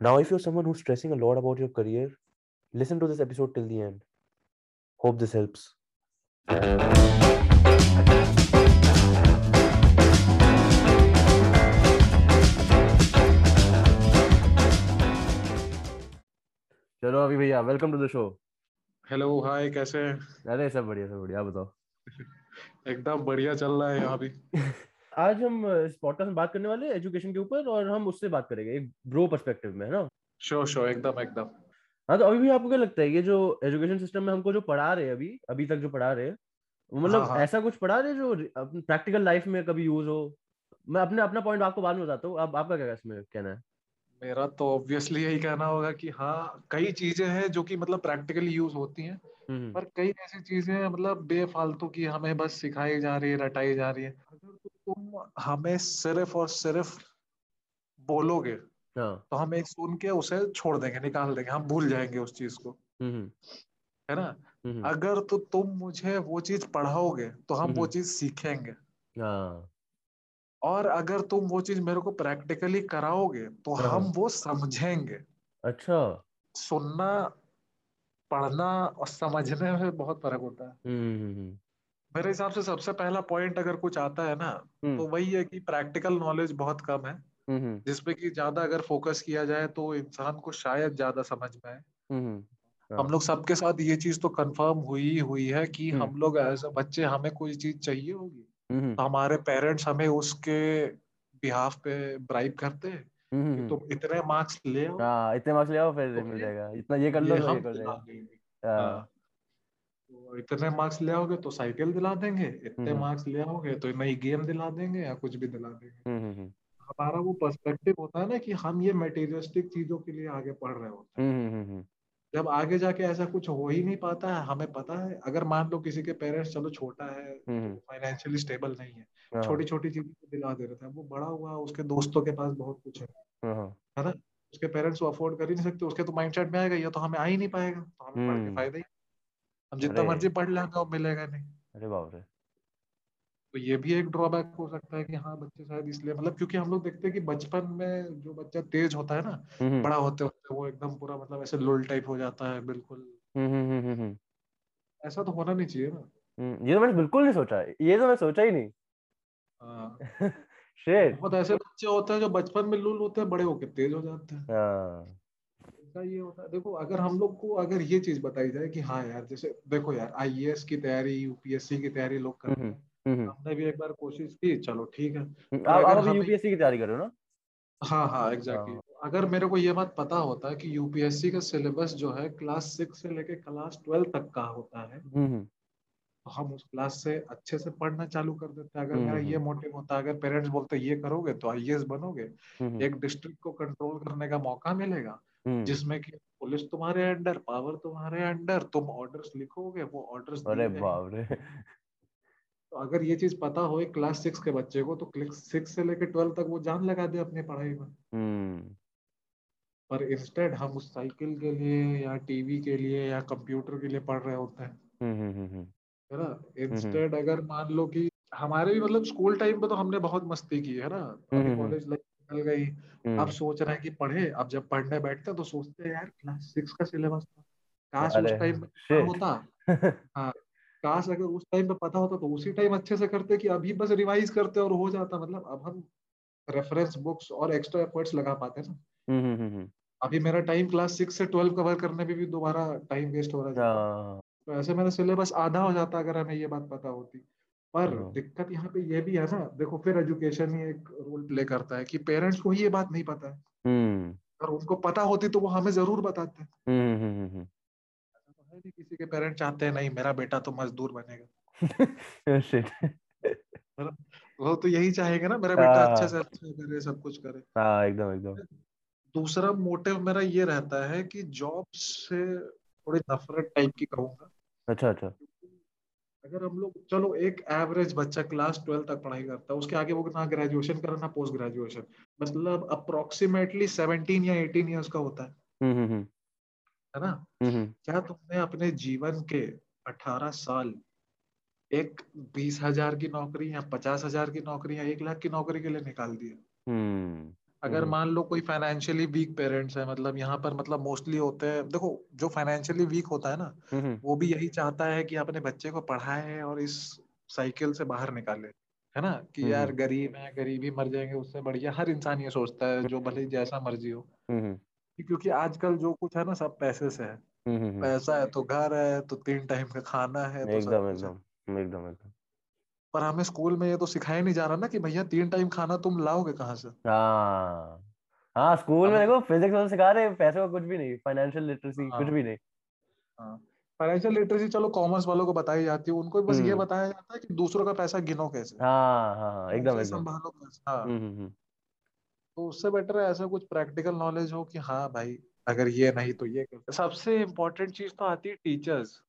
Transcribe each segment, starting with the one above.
Now, if you're someone who's stressing a lot about your career, listen to this episode till the end. Hope this helps. चलो अभी भैया welcome to the show hello hi कैसे हैं अरे सब बढ़िया सब बढ़िया आप बताओ एकदम बढ़िया चल रहा है यहाँ भी आज हम इस पॉडकास्ट में बात करने वाले हैं एजुकेशन के ऊपर और हम उससे बात करेंगे एक ब्रो पर्सपेक्टिव में है ना? श्योर श्योर एकदम एकदम। हाँ तो अभी भी आपको क्या लगता है ये जो एजुकेशन सिस्टम में हमको जो पढ़ा रहे हैं अभी अभी तक जो पढ़ा रहे हैं मतलब हाँ, हाँ। ऐसा कुछ पढ़ा रहे जो प्रैक्टिकल लाइफ में कभी यूज़ हो? मैं अपने अपना पॉइंट आपको बाद में बताता हूँ अब आपका क्या इसमें कहना है? मेरा तो ऑब्वियसली यही कहना होगा कि हाँ कई चीज़ें हैं जो कि मतलब प्रैक्टिकली यूज़ होती हैं हम्म पर कई ऐसी चीज़ें हैं मतलब बेफालतू की हमें बस सिखाई जा रही है रटाई जा रही है। अगर तो तुम हमें सिर्फ़ और सिर्फ़ बोलोगे हाँ। तो हम एक सुन के उसे छोड़ देंगे निकाल देंगे हम भूल जाएँगे उस चीज़ को। हम्म है ना? हम्म अगर तो तुम मुझे वो चीज़ पढ़ाओगे तो हम वो हम्म। चीज़ सीखेंगे। हाँ। और अगर तुम वो चीज़ मेरे को प्रैक्टिकली कराओगे तो हाँ। हम वो समझेंगे। अच्छा। सुनना पढ़ना और समझने में बहुत फ़र्क होता है। हम्म हम्म मेरे हिसाब से सबसे पहला पॉइंट अगर कुछ आता है ना हम्म। तो वही है कि प्रैक्टिकल नॉलेज बहुत कम है। हम्म जिसपे कि ज़्यादा अगर फोकस किया जाए तो इंसान को शायद ज़्यादा समझ में आए। हम्म हाँ। हम लोग सबके साथ ये चीज़ तो कंफर्म हुई हुई है कि हम्म। हम लोग एज अ बच्चे हमें कोई चीज़ चाहिए होगी। हम्म हमारे पेरेंट्स हमें उसके बिहाफ पे ब्राइब करते हैं कि हम्म। तुम इतने मार्क्स ले आओ हाँ इतने मार्क्स ले आओ फिर तो मिल जाएगा। इतना ये कर लो ये तो ये कर जाएगा हाँ। हाँ। तो इतने मार्क्स ले आओगे तो साइकिल दिला देंगे इतने हम्म। मार्क्स ले आओगे तो नई गेम दिला देंगे या कुछ भी दिला देंगे। हम्म हम्म हमारा वो पर्सपेक्टिव होता है ना कि हम ये मटेरियलिस्टिक चीज़ों के लिए आगे पढ़ रहे होते हैं। हम्म हम्म हम्म। जब आगे जाके ऐसा कुछ हो ही नहीं पाता है हमें पता है अगर मान लो किसी के पेरेंट्स चलो छोटा है हम्म फाइनेंशियली स्टेबल नहीं है हाँ, छोटी छोटी चीज़ें तो दिला दे रहा था वो बड़ा हुआ उसके दोस्तों के पास बहुत कुछ है। हाँ, हाँ, है ना? उसके पेरेंट्स वो अफोर्ड कर ही नहीं सकते उसके तो माइंडसेट में आएगा ये तो हमें आ ही नहीं पाएगा तो हमें पढ़ के हम्म। फ़ायदा ही हम जितना मर्ज़ी पढ़ लेंगे वो मिलेगा नहीं। अरे बाप रे। तो ये भी एक ड्रॉबैक हो सकता है कि हाँ बच्चे शायद इसलिए मतलब क्योंकि हम लोग देखते हैं कि बचपन में जो बच्चा तेज होता है ना हम्म। बड़ा होते होते वो एकदम पूरा मतलब ऐसे लुल टाइप हो जाता है बिल्कुल। हम्म हम्म हम्म ऐसा तो होना नहीं चाहिए ना। हम्म, ये तो मैंने बिल्कुल नहीं सोचा ये तो मैं सोचा ही नहीं। हाँ, शेट बहुत ऐसे बच्चे होते हैं जो बचपन में लुल होते हैं बड़े होके तेज हो जाते हैं। हाँ। ये होता है। देखो अगर हम लोग को अगर ये चीज़ बताई जाए कि हाँ यार जैसे देखो यार आईएएस की तैयारी यूपीएससी की तैयारी लोग करते हम्म हैं हमने भी एक बार कोशिश की चलो ठीक है। हम्म, आप यूपीएससी की तैयारी कर रहे हो ना? हाँ हाँ एग्जैक्टली अगर मेरे को ये बात पता होता कि यूपीएससी का सिलेबस जो है क्लास सिक्स से लेके क्लास ट्वेल्व तक का होता है हम्म हम्म, तो हम उस क्लास से अच्छे से पढ़ना चालू कर देते अगर हम्म, मेरा ये मोटिव होता अगर पेरेंट्स बोलते ये करोगे तो आईएएस बनोगे। एक डिस्ट्रिक्ट को कंट्रोल करने का मौका मिलेगा जिसमें कि पुलिस तुम्हारे अंडर पावर तुम्हारे अंडर तुम ऑर्डर्स लिखोगे वो ऑर्डर्स अरे बाप रे। तो अगर ये चीज़ पता हो क्लास सिक्स के बच्चे को तो क्लास सिक्स से लेकर ट्वेल्व तक वो जान लगा दे अपनी पढ़ाई में। पर इंस्टेड हम उस साइकिल के लिए या टीवी के लिए या कंप्यूटर के लिए पढ़ रहे होते हैं। हम्म हम्म हम्म, है ना? इंस्टेड अगर मान लो कि हमारे भी मतलब स्कूल टाइम पे तो हमने बहुत मस्ती की है ना? कॉलेज लाइफ निकल गई। अब सोच रहे हैं कि पढ़े अब जब पढ़ने बैठते हैं तो सोचते हैं यार क्लास सिक्स का सिलेबस था। काश उस टाइम. होता। काश अगर उस टाइम पे पता होता तो उसी टाइम अच्छे से करते कि अभी बस रिवाइज करते और हो जाता। मतलब अब हम रेफरेंस बुक्स और एक्स्ट्रा एफर्ट्स लगा पाते ना। अभी मेरा टाइम क्लास सिक्स से ट्वेल्व कवर करने में भी दोबारा टाइम वेस्ट हो रहा है हाँ। तो ऐसे मेरा सिलेबस आधा हो जाता अगर हमें ये बात पता होती। पर हाँ। दिक्कत यहाँ पे ये भी है ना देखो फिर एजुकेशन ही एक रोल प्ले करता है कि पेरेंट्स को ही ये बात नहीं पता है। हम्म। अगर उनको पता होती तो वो हमें ज़रूर बताते। हम्म हम्म तो है नहीं किसी के पेरेंट्स चाहते हैं नहीं मेरा बेटा तो मजदूर बनेगा। वो तो यही चाहेंगे ना मेरा बेटा हाँ। अच्छे से अच्छा करे सब कुछ करे। हाँ एकदम एकदम। दूसरा मोटिव मेरा ये रहता है कि जॉब से थोड़ी नफरत टाइप की कहूँगा। अच्छा अच्छा। अगर हम लोग चलो एक एवरेज बच्चा क्लास ट्वेल्व तक पढ़ाई करता है उसके आगे वो ना ग्रेजुएशन करे ना पोस्ट ग्रेजुएशन मतलब अप्रोक्सीमेटली सेवनटीन या एटीन ईयर्स का होता है। हम्म हम्म हम्म, है ना? हम्म क्या तुमने अपने जीवन के अठारह साल एक बीस हज़ार की नौकरी या पचास हज़ार की नौकरी या एक लाख की नौकरी के लिए निकाल दिया? अगर हम्म। मान लो कोई फाइनेंशियली वीक पेरेंट्स है मतलब यहाँ पर मतलब मोस्टली होते हैं देखो जो फाइनेंशियली वीक होता है ना हम्म वो भी यही चाहता है कि अपने बच्चे को पढ़ाए और इस साइकिल से बाहर निकाले है ना? कि यार हम्म। गरीब है गरीबी मर जाएँगे उससे बढ़िया हर इंसान ये सोचता है जो भले जैसा मर्ज़ी हो। हम्म क्योंकि आजकल जो कुछ है ना सब पैसे से है। हम्म पैसा है तो घर है तो तीन टाइम का खाना है तो एकदम एकदम एकदम एकदम। पर हमें स्कूल में ये तो सिखाया नहीं जा रहा ना कि भैया तीन टाइम खाना तुम लाओगे कहाँ से? हाँ। हाँ स्कूल में देखो फिजिक्स वाले सिखा रहे पैसे का कुछ भी नहीं फाइनेंशियल लिटरेसी कुछ हाँ। भी नहीं। हाँ। फाइनेंशियल लिटरेसी चलो कॉमर्स वालों को बताई जाती है उनको बस ये हम्म। बताया जाता है कि दूसरों का पैसा गिनो कैसे। हाँ हाँ हाँ एकदम संभालो कैसे हाँ। हम्म हम्म तो उससे बेटर है ऐसा कुछ प्रैक्टिकल नॉलेज हो कि हाँ भाई अगर ये नहीं तो ये सबसे इम्पोर्टेंट चीज़ तो आती है टीचर्स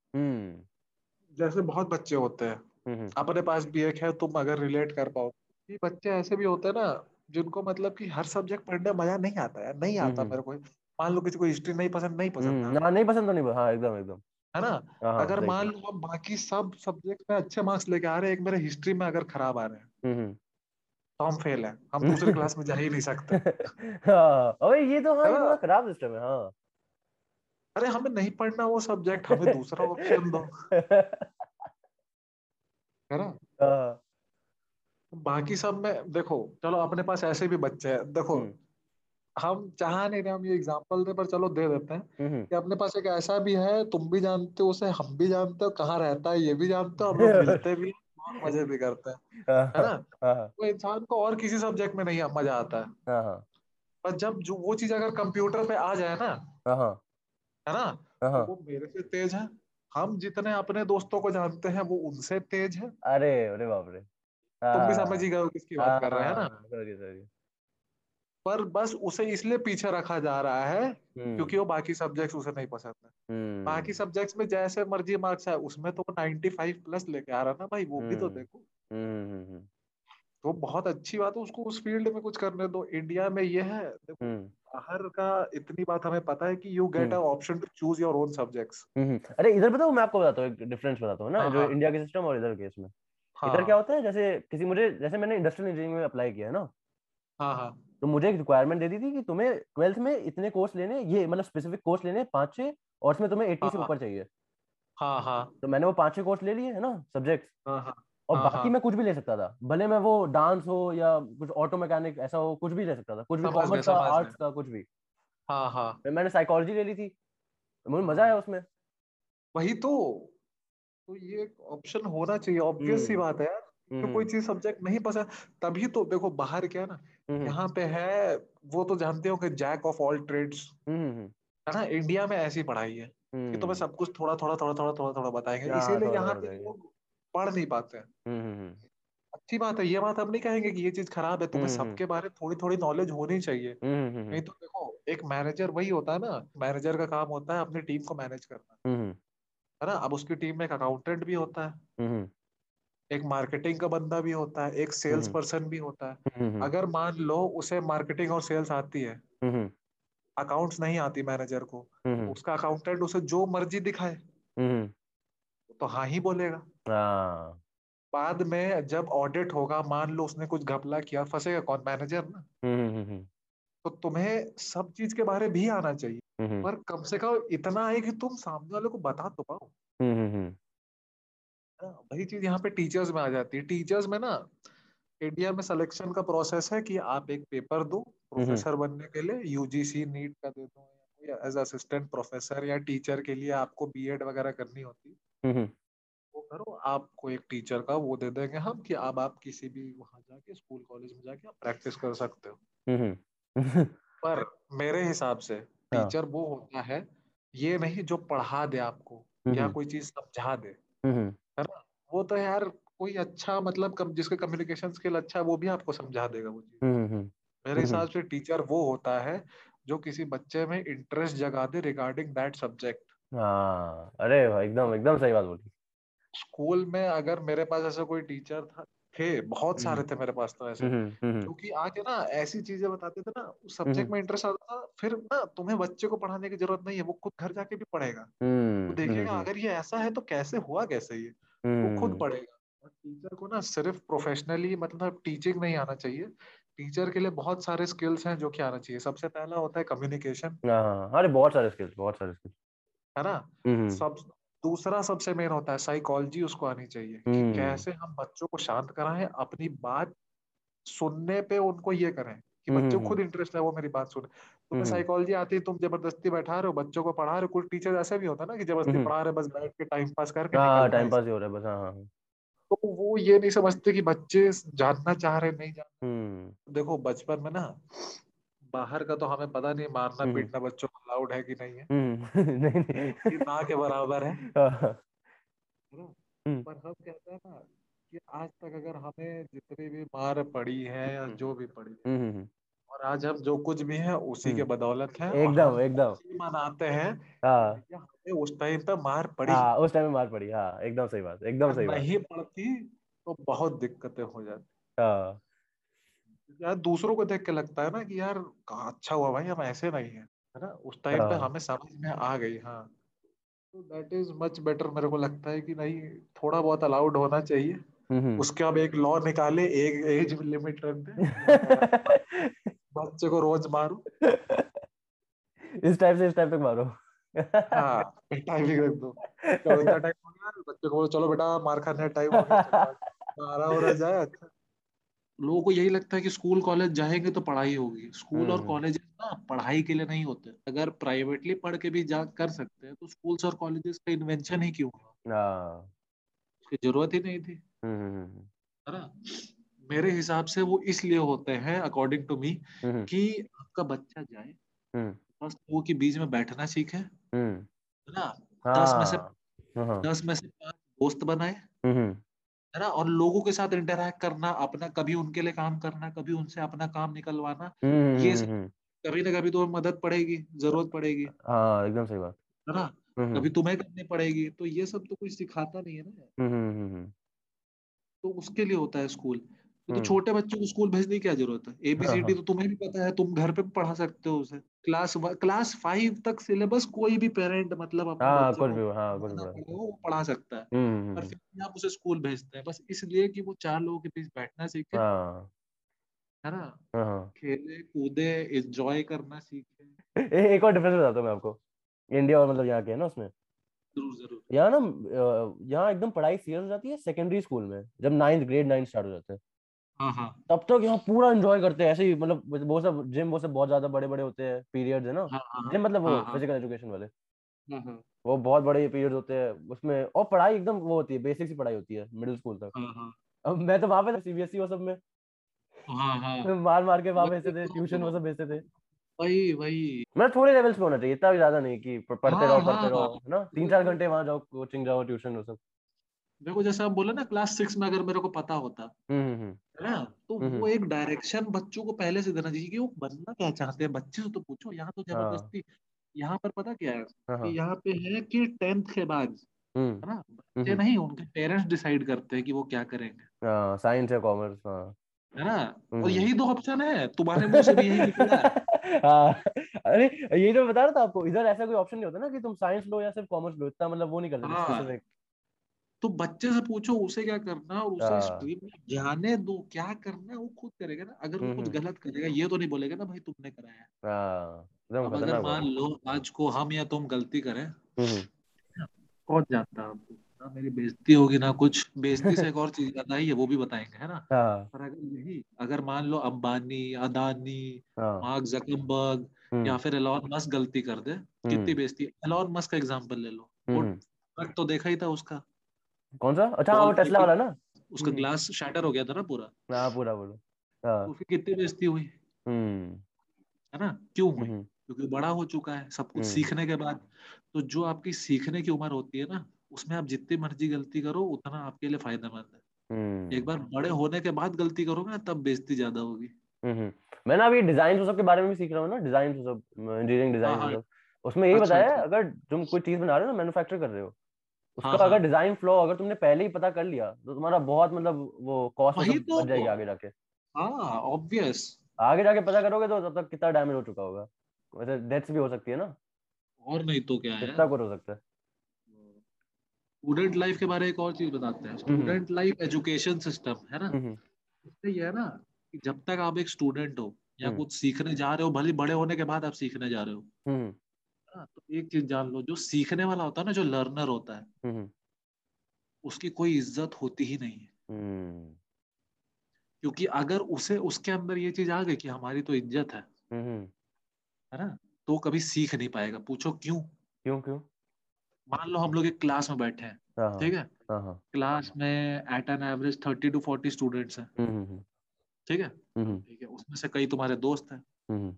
जैसे बहुत बच्चे होते हैं। अपने पास भी एक है तुम अगर रिलेट कर पाओ। कि बच्चे ऐसे भी होते हैं ना जिनको मतलब कि हर सब्जेक्ट पढ़ने मज़ा नहीं आता है नहीं आता हम्म। मेरे को। मान लो किसी को हिस्ट्री नहीं पसंद नहीं पसंद हम्म हाँ नहीं पसंद तो नहीं हाँ एकदम एकदम। है ना? हाँ हाँ अगर मान लो अब बाकी सब सब्जेक्ट में अच्छे मार्क्स लेके आ रहे हैं एक मेरे हिस्ट्री में अगर खराब आ रहे हैं। हम्म तो हम फेल है। हम दूसरे क्लास में जा ही नहीं सकते। हाँ अबे ये तो हाँ ये खराब सिस्टम है हाँ। अरे हमें नहीं पढ़ना वो सब्जेक्ट हमें दूसरा ऑप्शन दो। है ना? हाँ, बाकी सब में देखो चलो अपने पास ऐसे भी बच्चे हैं। देखो हम्म। हम चाह नहीं रहे हम ये एग्जांपल दे पर चलो दे देते हैं हम्म कि अपने पास एक ऐसा भी है तुम भी जानते हो उसे हम भी जानते हो कहाँ रहता है ये भी जानते हो हम लोग मिलते भी और मज़े भी करते हैं। हाँ है ना? हाँ तो इंसान को और किसी सब्जेक्ट में नहीं मज़ा आता है। पर जब जो वो चीज़ अगर कंप्यूटर पे आ जाए ना हाँ ना? तो वो मेरे से तेज है। हम जितने अपने दोस्तों को जानते हैं वो उनसे तेज है। अरे अरे बाप रे। तुम भी हाँ। समझ ही गए किसकी बात हाँ कर रहे हैं ना। Sorry sorry. पर बस उसे इसलिए पीछे रखा जा रहा है हम्म। क्योंकि वो बाकी सब्जेक्ट्स उसे नहीं पसंद है। हम्म। बाकी सब्जेक्ट्स में जैसे मर्ज़ी मार्क्स है उसमें तो 95 प्लस लेके आ रहा ना भाई वो भी तो हम्म। देखो। तो बहुत अच्छी बात है उसको उस फ़ील्ड में कुछ करने दो। इंडिया में ये है हम्म। बाहर का इतनी बात हमें पता है कि you get a option to choose your own subjects अरे इधर बताओ मैं आपको बताता हूँ एक डिफरेंस बताता हूँ ना हाँ जो हाँ। इंडिया के सिस्टम और इधर के इसमें हाँ। इधर क्या होता है जैसे किसी मुझे जैसे मैंने इंडस्ट्रियल इंजीनियरिंग में अप्लाई किया है ना हाँ हाँ। तो मुझे एक रिक्वायरमेंट दे दी थी कि तुम्हें ट्वेल्थ में इतने कोर्स लेने ये मतलब स्पेसिफिक कोर्स लेने पाँच छह और उसमें तुम्हें एट्टी से हाँ। ऊपर चाहिए। हाँ हाँ। तो मैंने वो पाँच छह कोर्स ले लिए है ना सब्जेक्ट्स हाँ हाँ। और हाँ बाकी हाँ। मैं कुछ भी ले सकता था भले मैं वो डांस हो या कुछ ऑटो मैकेनिक ऐसा हो कुछ भी ले सकता था कुछ भी कॉमर्स का आर्ट्स का कुछ भी। हाँ हाँ। मैंने साइकोलॉजी ले ली थी मुझे मज़ा हाँ। आया उसमें। वही तो तो ये ऑप्शन होना चाहिए ऑब्वियस सी हम्म बात है यार तो कोई हम्म। चीज़ सब्जेक्ट नहीं पसंद तभी तो देखो बाहर क्या ना हम्म यहाँ पे है वो तो जानते हो कि jack of all trades hmm है ना इंडिया में ऐसी पढ़ाई है कि तुम्हें हम्म। सब कुछ थोड़ा थोड़ा थोड़ा थोड़ा थोड़ा थोड़ा बताएँगे हाँ इसीलिए यहाँ पे लोग पढ़ नहीं पाते हैं हम्म हम्म अच्छी बात है ये बात हम नहीं कहेंगे कि ये चीज़ खराब है तुम्हें हम्म हम्म सबके बारे में थोड़ी थोड़ी नॉलेज होनी चाहिए हम्म हम्म नहीं तो देखो एक मैनेजर वही होता है ना मैनेजर का काम होता है अपनी टीम को मैनेज करना हम्म है ना अब उसकी टीम में एक अकाउंटेंट भी होता है हम्म एक मार्केटिंग का बंदा भी होता है एक सेल्स हम्म पर्सन भी होता है हम्म अगर मान लो उसे मार्केटिंग और सेल्स आती है हम्म अकाउंट्स नहीं आती मैनेजर को हम्म उसका अकाउंटेंट उसे जो मर्ज़ी दिखाए हम्म तो हाँ ही बोलेगा हाँ बाद में जब ऑडिट होगा मान लो उसने कुछ घपला किया फंसेगा कौन? मैनेजर ना। हम्म हम्म तो तुम्हें सब चीज़ के बारे भी आना चाहिए। हम्म पर कम से कम इतना है कि तुम सामने वाले को बता तो पाओ। हम्म है? वही चीज़ यहाँ पे टीचर्स में आ जाती है। टीचर्स में ना इंडिया में सिलेक्शन का प्रोसेस है कि आप एक पेपर दो प्रोफेसर बनने के लिए। यूजीसी नीट का दे दो एज असिस्टेंट प्रोफेसर या टीचर के लिए आपको बीएड वगैरह करनी होती। है हम्म। करो आपको एक टीचर का वो दे देंगे हम कि अब आप किसी भी वहाँ जाके स्कूल कॉलेज में जाके आप प्रैक्टिस कर सकते हो। हम्म पर मेरे हिसाब से हाँ। टीचर वो होता है ये नहीं जो पढ़ा दे आपको या हम्म। कोई चीज़ समझा दे। हम्म है ना? वो तो यार कोई अच्छा मतलब कम, जिसके कम्युनिकेशन स्किल अच्छा है वो भी आपको समझा देगा वो चीज़। हम्म मेरे हिसाब से टीचर वो होता है जो किसी बच्चे में इंटरेस्ट जगा दे रिगार्डिंग दैट सब्जेक्ट हाँ अरे एकदम एकदम सही बात बोली। स्कूल में अगर मेरे पास ऐसा कोई टीचर था थे बहुत सारे हम्म थे मेरे पास तो ऐसे। हम्म हम्म क्योंकि आके ना ऐसी चीज़ें बताते थे ना उस सब्जेक्ट में इंटरेस्ट आता था फिर ना तुम्हें बच्चे को पढ़ाने की ज़रूरत नहीं है वो खुद घर जाके भी पढ़ेगा। वो हम्म देखेगा अगर ये ऐसा है तो कैसे हुआ कैसे ये? वो खुद पढ़ेगा। और टीचर को ना सिर्फ़ प्रोफेशनली मतलब टीचिंग नहीं आना चाहिए। टीचर के लिए बहुत सारे स्किल्स हैं जो कि आना चाहिए। सबसे पहला होता है कम्युनिकेशन हाँ अरे बहुत सारे स्किल्स बहुत सारे स्किल्स है ना? सब दूसरा सबसे मेन होता है साइकोलॉजी उसको आनी चाहिए कि हम्म। कैसे हम बच्चों को शांत कराएँ अपनी बात सुनने पे उनको ये करें कि हम्म, बच्चों हम्म, को खुद इंटरेस्ट है वो मेरी बात सुने तुम्हें। साइकोलॉजी आती है तुम ज़बरदस्ती बैठा रहे हो बच्चों को पढ़ा रहे हो कुछ टीचर ऐसे भी होता है ना कि ज़बरदस्ती। पढ़ा रहे बस बैठ के टाइम पास करके हाँ टाइम पास ही हो रहा है बस हाँ हाँ हाँ। तो वो ये नहीं समझते कि बच्चे जानना चाह रहे नहीं जान हम्म देखो बचपन में ना बाहर का तो हमें पता नहीं मारना हम्म। पीटना बच्चों को अलाउड है कि नहीं है। हम्म। नहीं नहीं। ना के बराबर है। हाँ, है। ना हम्म। पर हम कहते हैं ना कि आज तक अगर हमें जितनी भी मार पड़ी है या जो भी पड़ी है और आज हम जो कुछ भी है उसी के। बदौलत है। एकदम एकदम। मनाते हैं हाँ। हमें उस टाइम पे मार पड़ी। हाँ उस टाइम मार पड़ी। हाँ एकदम सही बात एकदम सही बात। नहीं पड़ती तो बहुत दिक्कतें हो जाती। हाँ। यार दूसरों को देख के लगता है ना कि यार कहाँ अच्छा हुआ भाई हम ऐसे नहीं है है ना? उस टाइम पे हाँ। हमें समझ में आ गई हाँ। तो दैट इज़ मच बेटर मेरे को लगता है कि नहीं थोड़ा बहुत अलाउड होना चाहिए। उसके अब एक लॉ निकाले एक एज लिमिट रख दे बच्चे को रोज मारो। इस टाइप से इस टाइप तक मारो। हाँ टाइमिंग रख दो। इतना टाइम हो गया बच्चे को बोलो चलो बेटा मार खाने टाइम हो गया मारा हो रहा जाए अच्छा। लोगों को यही लगता है कि स्कूल कॉलेज जाएँगे तो पढ़ाई होगी। स्कूल और हम्म। कॉलेज ना पढ़ाई के लिए नहीं होते। अगर प्राइवेटली पढ़ के भी जा कर सकते हैं तो स्कूल्स और कॉलेजेस का इन्वेंशन ही क्यों हुआ? हाँ। उसकी ज़रूरत ही नहीं थी। हम्म, हम्म, है ना? मेरे हिसाब से वो इसलिए होते हैं अकॉर्डिंग टू मी कि आपका बच्चा जाए बस वो के बीच में बैठना सीखे है ना? दस में से हाँ। हाँ, दस में से पाँच दोस्त बनाए। है ना? और लोगों के साथ इंटरेक्ट करना अपना कभी उनके लिए काम करना कभी उनसे अपना काम निकलवाना हम्म, ये हम्म, सब हम्म, कभी ना कभी तो मदद पड़ेगी ज़रूरत पड़ेगी। हाँ एकदम सही बात। है ना? कभी तुम्हें करनी पड़ेगी तो ये सब तो कुछ सिखाता नहीं है ना। हम्म, हम्म, हम्म, तो उसके लिए होता है स्कूल। तो, हम्म। छोटे बच्चों को स्कूल भेजने की क्या ज़रूरत है? एबीसीडी हाँ। तो तुम्हें भी पता है तुम घर पे भी पढ़ा सकते हो उसे। क्लास क्लास फाइव तक सिलेबस कोई भी पेरेंट मतलब अपने हाँ कुछ भी हाँ कुछ वो पढ़ा सकता है। हम्म, पर हम्म, फिर भी आप उसे स्कूल भेजते हैं। बस इसलिए कि वो चार लोगों के बीच बैठना सीखे। हाँ। है ना? हाँ हाँ। खेले कूदे एंजॉय करना सीखे। एक और डिफरेंस बताता हूँ मैं आपको। इंडिया और मतलब यहाँ के है ना उसमें। ज़रूर ज़रूर। यहाँ ना यहाँ एकदम पढ़ाई सीरियस हो जाती है सेकेंडरी स्कूल में जब नाइन्थ ग्रेड नाइन्थ स्टार्ट हो जाते हैं हाँ हाँ। तब तक यहाँ पूरा एंजॉय करते हैं ऐसे ही मतलब वो सब जिम वो सब बहुत ज़्यादा बड़े बड़े होते हैं पीरियड्स है ना? हाँ हाँ जिम मतलब वो हाँ, हाँ, फ़िज़िकल एजुकेशन वाले। हाँ, हाँ, वो बहुत बड़े पीरियड्स होते हैं उसमें और पढ़ाई एकदम वो होती है बेसिक सी पढ़ाई होती है मिडिल स्कूल तक। हाँ, हाँ, अब मैं तो वहाँ पे सीबीएसई वो सब में। हाँ, हाँ, मार मार के वहाँ भेजते थे तो, ट्यूशन वो सब भेजते थे। वही वही। मतलब थोड़े लेवल्स पे होना चाहिए इतना भी ज़्यादा नहीं कि पढ़ते हाँ, रहो हाँ, पढ़ते रहो हाँ। है ना? तीन चार घंटे वहाँ जाओ कोचिंग जाओ ट्यूशन वो सब। देखो जैसे आप बोले ना क्लास सिक्स में अगर मेरे को पता होता हम्म हम्म हम्म। है ना? तो वो एक डायरेक्शन बच्चों को पहले से देना चाहिए कि वो बनना क्या चाहते हैं। बच्चे से तो पूछो यहाँ तो हाँ। ज़बरदस्ती यहाँ पर पता क्या है हाँ हाँ। कि यहाँ पे है कि टेंथ के बाद है ना? बच्चे नहीं उनके पेरेंट्स डिसाइड करते हैं कि वो क्या करेंगे। साइंस है कॉमर्स हाँ। ना। और यही दो ऑप्शन है तुम्हारे मुँह से भी यही निकला। अरे यही तो बता रहा था आपको इधर ऐसा कोई ऑप्शन नहीं होता ना कि तुम साइंस लो या सिर्फ़ कॉमर्स लो इतना मतलब वो नहीं करते हाँ। स्पेसिफिक तो बच्चे से पूछो उसे क्या करना और उसे हाँ। स्ट्रीम में जाने दो क्या करना है वो खुद करेगा ना। अगर वो हम्म, कुछ हम्म। गलत करेगा ये तो नहीं बोलेगा ना भाई तुमने कराया है। हाँ अब अगर मान लो आज को हम या तुम गलती करें। हम्म हम्म, कौन जानता है हमको? ना मेरी बेइज्जती होगी ना कुछ। बेइज्जती से एक और चीज़ याद आई है वो भी बताएँगे है ना? हाँ। पर अगर यही अगर मान लो अंबानी अदानी हाँ। मार्क जकरबर्ग हम्म, या फिर एलॉन मस्क गलती कर दे कितनी हम्म, बेइज्जती। एलॉन मस्क का एग्जांपल ले लो। वो हम्म। तो देखा ही था उसका। कौन सा? अच्छा हाँ वो टेस्ला वाला ना? उसका हम्म। ग्लास शैटर हो गया था ना पूरा। हाँ पूरा पूरा। हाँ। तो उसकी कितनी बेइज्जती हुई? हम्म। है ना? क्यों हुई? हम्म। क्योंकि बड़ा हो चुका है सब कुछ हम्म। सीखने के बाद। तो जो आपकी सीखने की उम्र होती है ना उसमें आप जितनी मर्ज़ी गलती करो उतना आपके लिए फ़ायदेमंद है। हम्म। एक बार बड़े होने के बाद गलती करोगे ना तब बेइज्जती ज़्यादा होगी। हम्म। मैं ना अभी डिज़ाइन सब के बारे में भी सीख रहा हूँ ना डिज़ाइन सब इंजीनियरिंग डिज़ाइन हाँ, उसमें यही अच्छा, बताया अच्छा। अगर तुम कोई चीज़ बना रहे हो ना मैन्युफैक्चर कर रहे हो उसका हाँ, हाँ। अगर डिज़ाइन फ्लो अगर तुमने पहले ही पता कर लिया तो तुम्हारा बहुत मतलब वो कॉस्ट सब तो। बच जाएगी आगे जाके। हाँ ऑब्वियस आगे जाके पता करोगे तो तब तक कितना डैमेज हो चुका होगा। वैसे डेथ्स भी हो सकती है ना। और नहीं तो क्या है। कितना कुछ हो सकता है। स्टूडेंट लाइफ के बारे में एक और चीज़ बताते हैं। स्टूडेंट लाइफ एजुकेशन सिस्टम है ना? हम्म, इससे ये है ना कि जब तक आप एक स्टूडेंट हो या हम्म। कुछ सीखने जा रहे हो भले बड़े होने के बाद आप सीखने जा रहे हो हम्म हाँ, तो एक चीज़ जान लो जो सीखने वाला होता है ना जो लर्नर होता है हम्म उसकी कोई इज़्ज़त होती ही नहीं है। हम्म। क्योंकि अगर उसे उसके अंदर ये चीज़ आ गई कि हमारी तो इज़्ज़त है हम्म है ना तो कभी सीख नहीं पाएगा। पूछो क्यों? क्यों क्यों? मान लो हम लोग एक क्लास में बैठे हैं हाँ हाँ। ठीक है? हाँ क्लास में at an average thirty to forty students हैं। हम्म हम्म ठीक है? हम्म ठीक है उसमें से कई तुम्हारे दोस्त हैं। हम्म।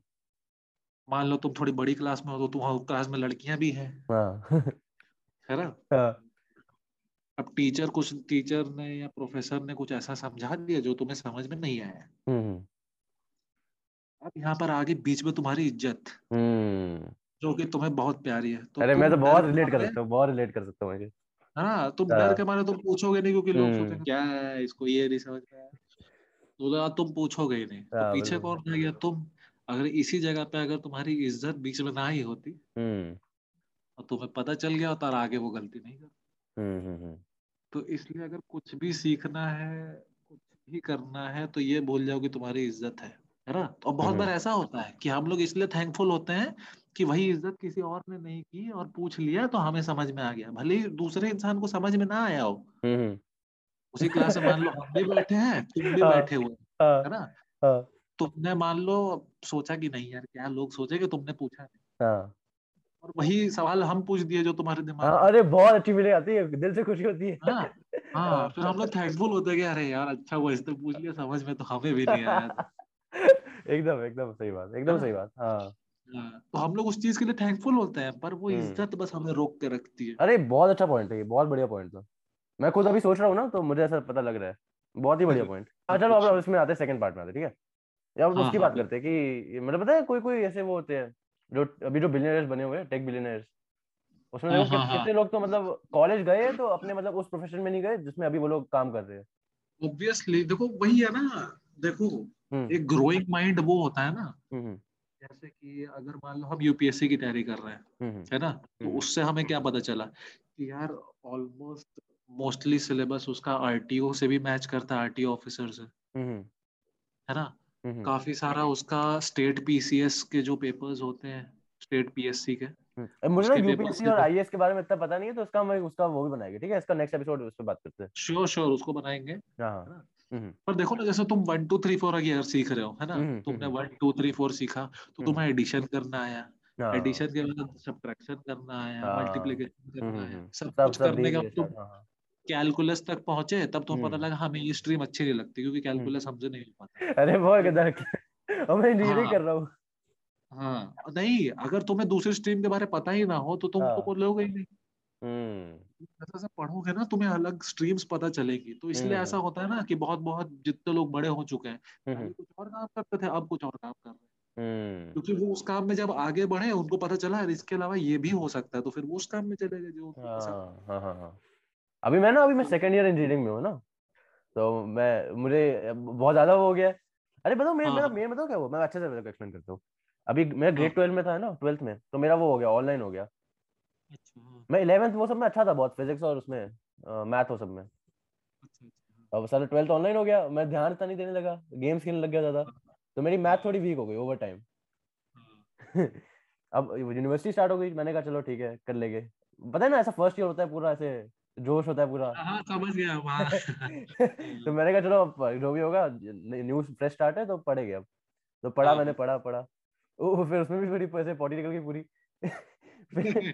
मान लो तुम थोड़ी बड़ी क्लास में हो तो तुम्हारी क्लास में लड़कियाँ भी हैं। हाँ। है ना? हाँ। अब टीचर कुछ टीचर ने या प्रोफेसर ने कुछ ऐसा समझा दिया जो तुम्हें समझ में नहीं आया। हम्म। अब यहाँ पर आगे बीच में तुम्हारी इज़्ज़त हम्म। जो कि तुम्हें बहुत प्यारी है। तो अरे मैं तो बहुत रिलेट कर सकता हूँ बहुत रिलेट कर सकता हूँ है तुम हाँ। डर के मारे तुम पूछोगे नहीं क्योंकि लोग हम्म। सोचेंगे क्या है इसको ये नहीं समझ में आया? तो तो तुम पूछोगे नहीं। तो पीछे कौन रह गया तुम? अगर इसी जगह पे अगर तुम्हारी इज़्ज़त बीच में ना ही होती हम्म। और तुम्हें पता चल गया होता और आगे वो गलती नहीं कर हम्म हम्म तो इसलिए अगर कुछ भी सीखना है कुछ भी करना है तो ये भूल जाओ कि तुम्हारी इज़्ज़त है है ना? तो बहुत। बार ऐसा होता है कि हम लोग इसलिए थैंकफुल होते हैं कि वही इज़्ज़त किसी और ने नहीं की और पूछ लिया तो हमें समझ में आ गया। भले ही दूसरे इंसान को समझ में ना आया हो। उसी क्लास में मान लो हम भी बैठे हैं तुम भी हाँ। बैठे हुए हाँ। है ना? हाँ। तुमने मान लो सोचा कि नहीं यार क्या लोग सोचेंगे तुमने पूछा नहीं। हाँ। और वही सवाल हम पूछ दिए जो तुम्हारे दिमाग हाँ अरे बहुत अच्छी फीलिंग आती है दिल से खुशी होती है। हाँ हाँ फिर हम लोग थैंकफुल होते हैं कि अरे यार अच्छा हुआ इसने पूछ लिया समझ में तो हमें भी नहीं आया। एकदम एकदम सही बात एकदम सही बात हाँ। हाँ, तो हम लोग उस चीज़ के लिए थैंकफुल होते हैं पर वो हम्म। इज़्ज़त बस हमें रोक के रखती है। अरे बहुत अच्छा पॉइंट है ये बहुत बढ़िया पॉइंट था मैं खुद अभी सोच रहा हूँ ना तो मुझे ऐसा पता लग रहा है। बहुत ही बढ़िया पॉइंट हाँ चलो अब इसमें आते हैं सेकंड पार्ट में आते हैं, ठीक है? या हाँ, उसकी हाँ, बात करते हैं कि मतलब पता है कोई कोई ऐसे वो होते हैं जो अभी जो बिलियनर्स बने हुए हैं टेक बिलियनर्स उसमें हाँ, देखो कि- हाँ, हाँ। कितने लोग तो मतलब कॉलेज गए तो अपने मतलब उस प्रोफेशन में नहीं गए जिसमें अभी वो लोग काम कर रहे हैं। ऑब्वियसली देखो वही है ना देखो हम्म। एक ग्रोइंग माइंड वो होता है ना। हम्म जैसे कि अगर मान लो हम यूपीएससी की तैयारी कर रहे हैं हम्म हम्म। है ना तो हम्म। उससे हमें क्या पता चला कि यार ऑलमोस्ट मोस्टली सिलेबस उसका आरटीओ से भी मैच करता है आरटीओ ऑफिसर से। हम्म है ना? हम्म काफ़ी सारा उसका स्टेट पीसीएस के जो पेपर्स होते हैं स्टेट पीएससी के हम्म। मुझे ना यूपीएससी और आईएएस के बारे में इतना पता नहीं है तो उसका हम उसका वो भी बनाएँगे ठीक है इसका नेक्स्ट एपिसोड उस पर बात करते हैं श्योर श्योर उसको बनाएँगे हाँ हाँ पर देखो ना जैसे तुम वन टू थ्री फोर अगर सीख रहे हो है ना तुमने। वन टू थ्री फोर सीखा तो हम्म। तुम्हें एडिशन करना आया हाँ एडिशन के बाद सब्ट्रैक्शन करना आया हाँ। मल्टीप्लिकेशन करना आया। सब कुछ करने का तुम हाँ, हाँ। कैलकुलस तक पहुँचे तब तुम्हें पता हम्म। लगा हमें ये स्ट्रीम अच्छी नहीं लगती क्योंकि कैलकुलस हमसे नहीं हो पाता। अरे वो गदर अब मैं इंजीनियरिंग हाँ। कर रहा हूँ। हाँ नहीं अगर तुम्हें दूसरी स्ट्रीम के बारे में पता ही ना हो तो तुम हाँ। तो बोलोगे ही नहीं। हम्म। जैसे जैसे पढ़ोगे ना तुम्हें अलग स्ट्रीम्स पता चलेगी। तो इसलिए हम्म, ऐसा होता है ना कि बहुत बहुत जितने लोग बड़े हो चुके हैं हम्म, पहले कुछ और काम करते थे अब कुछ और काम कर रहे हैं। हम्म। क्योंकि वो उस काम में जब आगे बढ़े उनको पता चला इसके अलावा ये भी हो सकता है तो फिर वो उस काम में चले गए जो हाँ। हाँ हाँ हाँ। अभी मैं ना अभी मैं सेकंड ईयर इंजीनियरिंग में हूँ ना तो मैं मुझे बहुत ज़्यादा हो गया है। अरे बताओ मेरा हाँ, मेरा हाँ। मेन बताओ क्या हुआ? मैं अच्छे से एक्सप्लेन करता हूँ। अभी मैं हाँ। ग्रेड ट्वेल्व में था ना ट्वेल्थ में तो मेरा वो हो गया ऑनलाइन हो गया। अच्छा हाँ, मैं इलेवेंथ वो सब में अच्छा था बहुत फिजिक्स और उसमें मैथ वो सब में। अच्छा अच्छा अब सारा ट्वेल्थ ऑनलाइन हो गया मैं ध्यान इतना नहीं देने लगा गेम्स खेलने लग गया ज़्यादा तो मेरी मैथ थोड़ी वीक हो गई ओवर टाइम हाँ, अब यूनिवर्सिटी स्टार्ट हो गई मैंने कहा चलो ठीक है कर लेंगे। पता है ना ऐसा फ़र्स्ट ईयर होता है पूरा ऐसे जोश होता है पूरा। हाँ हाँ, समझ गया वहाँ तो मैंने कहा चलो जो भी होगा न्यूज़ फ्रेश स्टार्ट है तो पढ़ेंगे अब। तो पढ़ा हाँ। मैंने पढ़ा पढ़ा। ओ फिर उसमें भी थोड़ी पैसे पॉटी निकल गई पूरी। फिर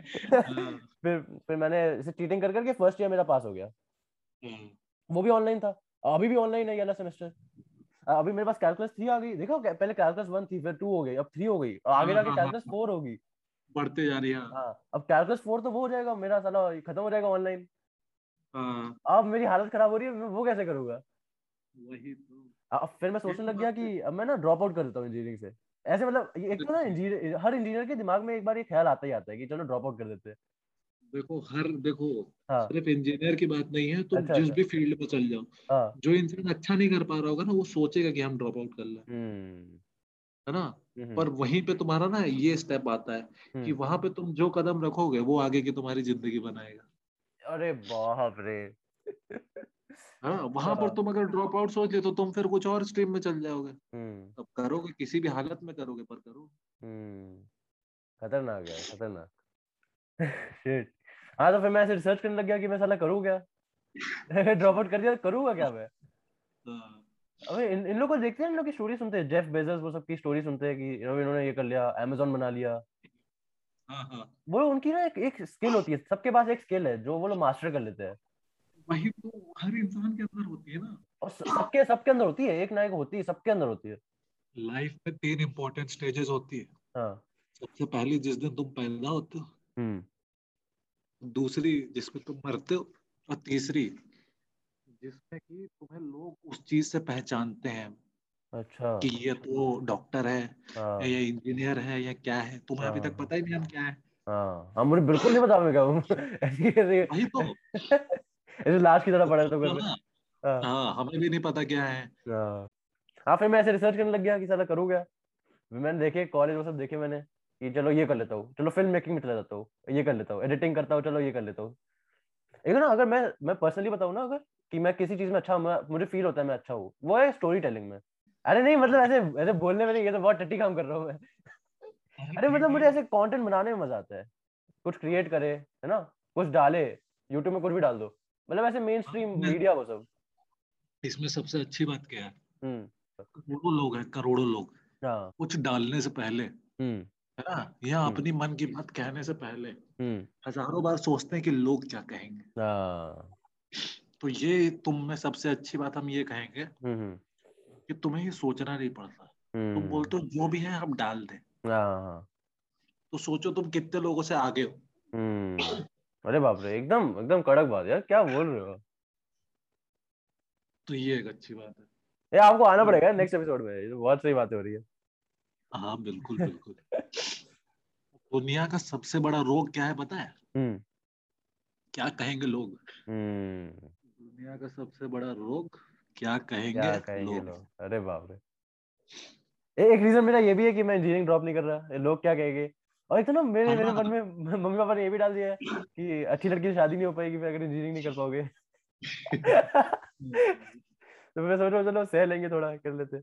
हाँ। फिर फिर मैंने ऐसे चीटिंग कर करके फ़र्स्ट ईयर मेरा पास हो गया। हाँ, वो भी ऑनलाइन था। अभी भी ऑनलाइन है वाला सेमेस्टर अभी मेरे पास कैलकुलस थ्री आ गई। देखो पहले कैलकुलस वन थी फिर टू हो गई अब थ्री हो गई। आगे हाँ, जाके हाँ, कैलकुलस हाँ। फोर होगी। बढ़ते जा रही है हाँ, हाँ अब कैलकुलस फोर तो वो हो जाएगा मेरा साला खत्म हो जाएगा ऑनलाइन हाँ अब मेरी हालत खराब हो रही है मैं वो कैसे करूँगा? वही तो। अब फिर मैं सोचने तो लग गया कि अब मैं ना ड्रॉप आउट कर देता हूँ इंजीनियरिंग से। ऐसे मतलब एक तो ना इंजीनियर हर इंजीनियर के दिमाग में एक बार ये ख्याल आता ही आता है कि चलो ड्रॉप आउट कर देते हैं। देखो हर देखो हाँ। सिर्फ़ इंजीनियर की बात नहीं है तुम अच्छा, जिस अच्छा। भी फ़ील्ड में चल जाओ हाँ। जो इंसान अच्छा नहीं कर पा रहा होगा ना वो सोचेगा कि हम ड्रॉप आउट कर लें। हम्म। है ना? हम्म, पर वहीं पे तुम्हारा ना ये स्टेप आता है कि हम्म। वहाँ पे तुम जो कदम रखोगे वो आगे की तुम्हारी ज़िंदगी बनाएगा। अरे बाप रे। हाँ वहाँ पर। तुम अगर ड्रॉप आउट सोच ले तो तुम फिर कुछ और स्ट्रीम में चल जाओगे। हम्म। तब करोगे किसी भी हालत में करोगे पर करोगे। हम्म। खतरनाक है खतरनाक। शिट हाँ तो फिर मैं ऐसे रिसर्च करने लग गया कि मैं साला करूँ क्या? ड्रॉप आउट कर दिया करूँगा क्या मैं? हाँ, अबे इन इन लोगों को देखते हैं इन लोग की स्टोरी सुनते हैं। जेफ बेजोस वो सब की स्टोरी सुनते हैं कि इन्होंने ये कर लिया अमेजोन बना लिया। वो उनकी ना एक, एक स्किल होती है सबके पास एक स्किल है जो वो लोग मास्टर कर लेते हैं। वही तो हर इंसान के अंदर होती है ना। और सबके सबके अंदर होती है एक ना एक होती है सबके अंदर होती है। लाइफ में तीन इम्पोर्टेंट स्टेजेस होती है। हाँ। सबसे पहली जिस दिन तुम पैदा होते हो। हम्म। दूसरी जिसमें तुम मरते हो। और तीसरी जिसमें कि तुम्हें लोग उस चीज़ से पहचानते हैं। अच्छा। कि ये तो डॉक्टर है हाँ। या इंजीनियर है या क्या है? तुम्हें अभी हाँ, तक पता ही नहीं हम क्या है। हाँ। हाँ मुझे बिल्कुल नहीं पता मैं क्या हूँ ऐसे ऐसे तो। ऐसे लास्ट की तरह पड़ा तो तो में हाँ। हाँ। हमें भी नहीं पता क्या है। हाँ। हाँ फिर मैं ऐसे रिसर्च करने लग गया कि साला करूँ क्या? मैंने देखे कॉलेज वो सब देखे मैंने कि चलो ये कर लेता हूँ। चलो फ़िल्म मेकिंग में चला जाता हूँ ये कर लेता हूँ। एडिटिंग करता हूँ चलो ये कर लेता हूँ। एक ना अगर मैं मैं पर्सनली बताऊँ ना अगर कि मैं किसी चीज़ में अच्छा मुझे फील होता है मैं अच्छा हूँ वो है स्टोरी टेलिंग में। अरे नहीं मतलब ऐसे ऐसे बोलने में नहीं ये तो बहुत टट्टी काम कर रहा हूँ मैं। अरे मतलब मुझे ऐसे कंटेंट बनाने में मज़ा आता है। कुछ क्रिएट करे है ना? कुछ डाले यूट्यूब में कुछ भी डाल दो। मतलब ऐसे मेन स्ट्रीम मीडिया वो सब। इसमें सबसे अच्छी बात क्या है? हम्म। करोड़ों लोग हैं करोड़ों लोग। हाँ। कुछ डालने से पहले हम्म। है ना? या हम्म। अपनी मन की बात कहने से पहले हज़ारों बार सोचते हैं कि लोग क्या कहेंगे। हाँ। तो ये तुम में सबसे अच्छी बात हम ये कहेंगे कि तुम्हें ये सोचना नहीं पड़ता। तुम हम्म, बोलते हो जो भी है हम डाल दें। हाँ हाँ। तो सोचो तुम कितने लोगों से आगे हो। हम्म। अरे बाप रे एकदम एकदम कड़क बात यार क्या बोल रहे हो? तो ये एक अच्छी बात है। ये आपको आना पड़ेगा नेक्स्ट एपिसोड में ये तो बहुत सही बातें हो रही है। हाँ बिल्कुल बिल्कुल। दुनिया का सबसे बड़ा रोग क्या है पता है? हम्म। क्या कहेंगे लोग? दुनिया का सबसे बड़ा रोग क्या कहेंगे, क्या कहेंगे लोग? लोग? अरे बाप रे। ए, एक रीजन मेरा ये भी है कि मैं इंजीनियरिंग ड्रॉप नहीं कर रहा। लोग क्या कहेंगे? और एक तो ना मेरे हाँ मेरे मन में मम्मी पापा ने ये भी डाल दिया है कि अच्छी लड़की से शादी नहीं हो पाएगी फिर अगर इंजीनियरिंग नहीं कर पाओगे। तो मैं सोच रहा हूँ चलो सह लेंगे थोड़ा कर लेते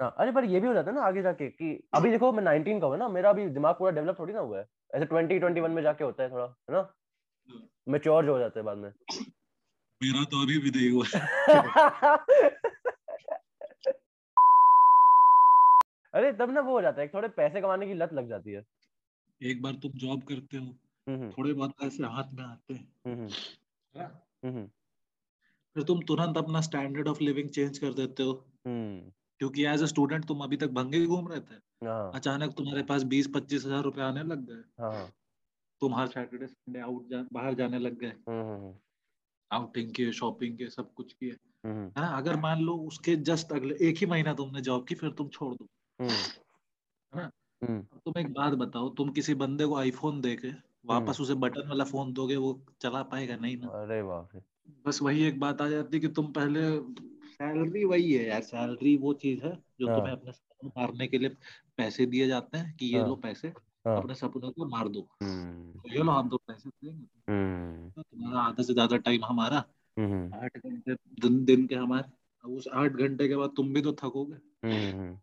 हाँ। अरे पर ये भी हो जाता है ना आगे जाके कि अभी देखो मैं 19 का हूँ ना मेरा अभी दिमाग पूरा डेवलप थोड़ी ना हुआ है। ऐसे 20 21 में जाके होता है थोड़ा है ना? मेच्योर जो हो जाता है बाद में। मेरा तो अभी भी नहीं हुआ अरे तब ना वो हो जाता है थोड़े पैसे कमाने की लत लग जाती है। एक बार तुम जॉब करते हो हम्म थोड़े बहुत पैसे हाथ में आते हैं। हम्म है? हम्म फिर तुम तुरंत अपना स्टैंडर्ड ऑफ़ लिविंग चेंज कर देते हो। हम्म। क्योंकि एज अ स्टूडेंट तुम अभी तक भंगे घूम रहे थे। हाँ। अचानक तुम्हारे पास बीस पच्चीस हज़ार रुपए आने लग गए। हाँ। तुम हर सैटरडे संडे आउट जा, बाहर जाने लग गए। हम्म हम्म। आउटिंग के शॉपिंग के सब कुछ किए। हम्म। है ना? अगर मान लो उसके जस्ट अगले एक ही महीना तुमने जॉब की फिर तुम छोड़ दो। हम्म। है ना? हम्म। तुम एक बात बताओ तुम किसी बंदे को आईफोन दे के वापस उसे बटन वाला फ़ोन दोगे वो चला पाएगा? नहीं ना। अरे बाप रे। बस वही एक बात आ जाती है कि तुम पहले सैलरी वही है यार सैलरी वो चीज़ है जो हाँ। तुम्हें अपने मारने के लिए पैसे दिए जाते हैं कि ये हाँ। लो पैसे। अपने सपनों को मार दो हम्म। तो ये लो हम तो पैसे देंगे तो तुम्हारा आधा से ज़्यादा टाइम हमारा हम्म। आठ घंटे दिन दिन के हमारे। उस आठ घंटे के बाद तुम भी तो थकोगे। हम्म।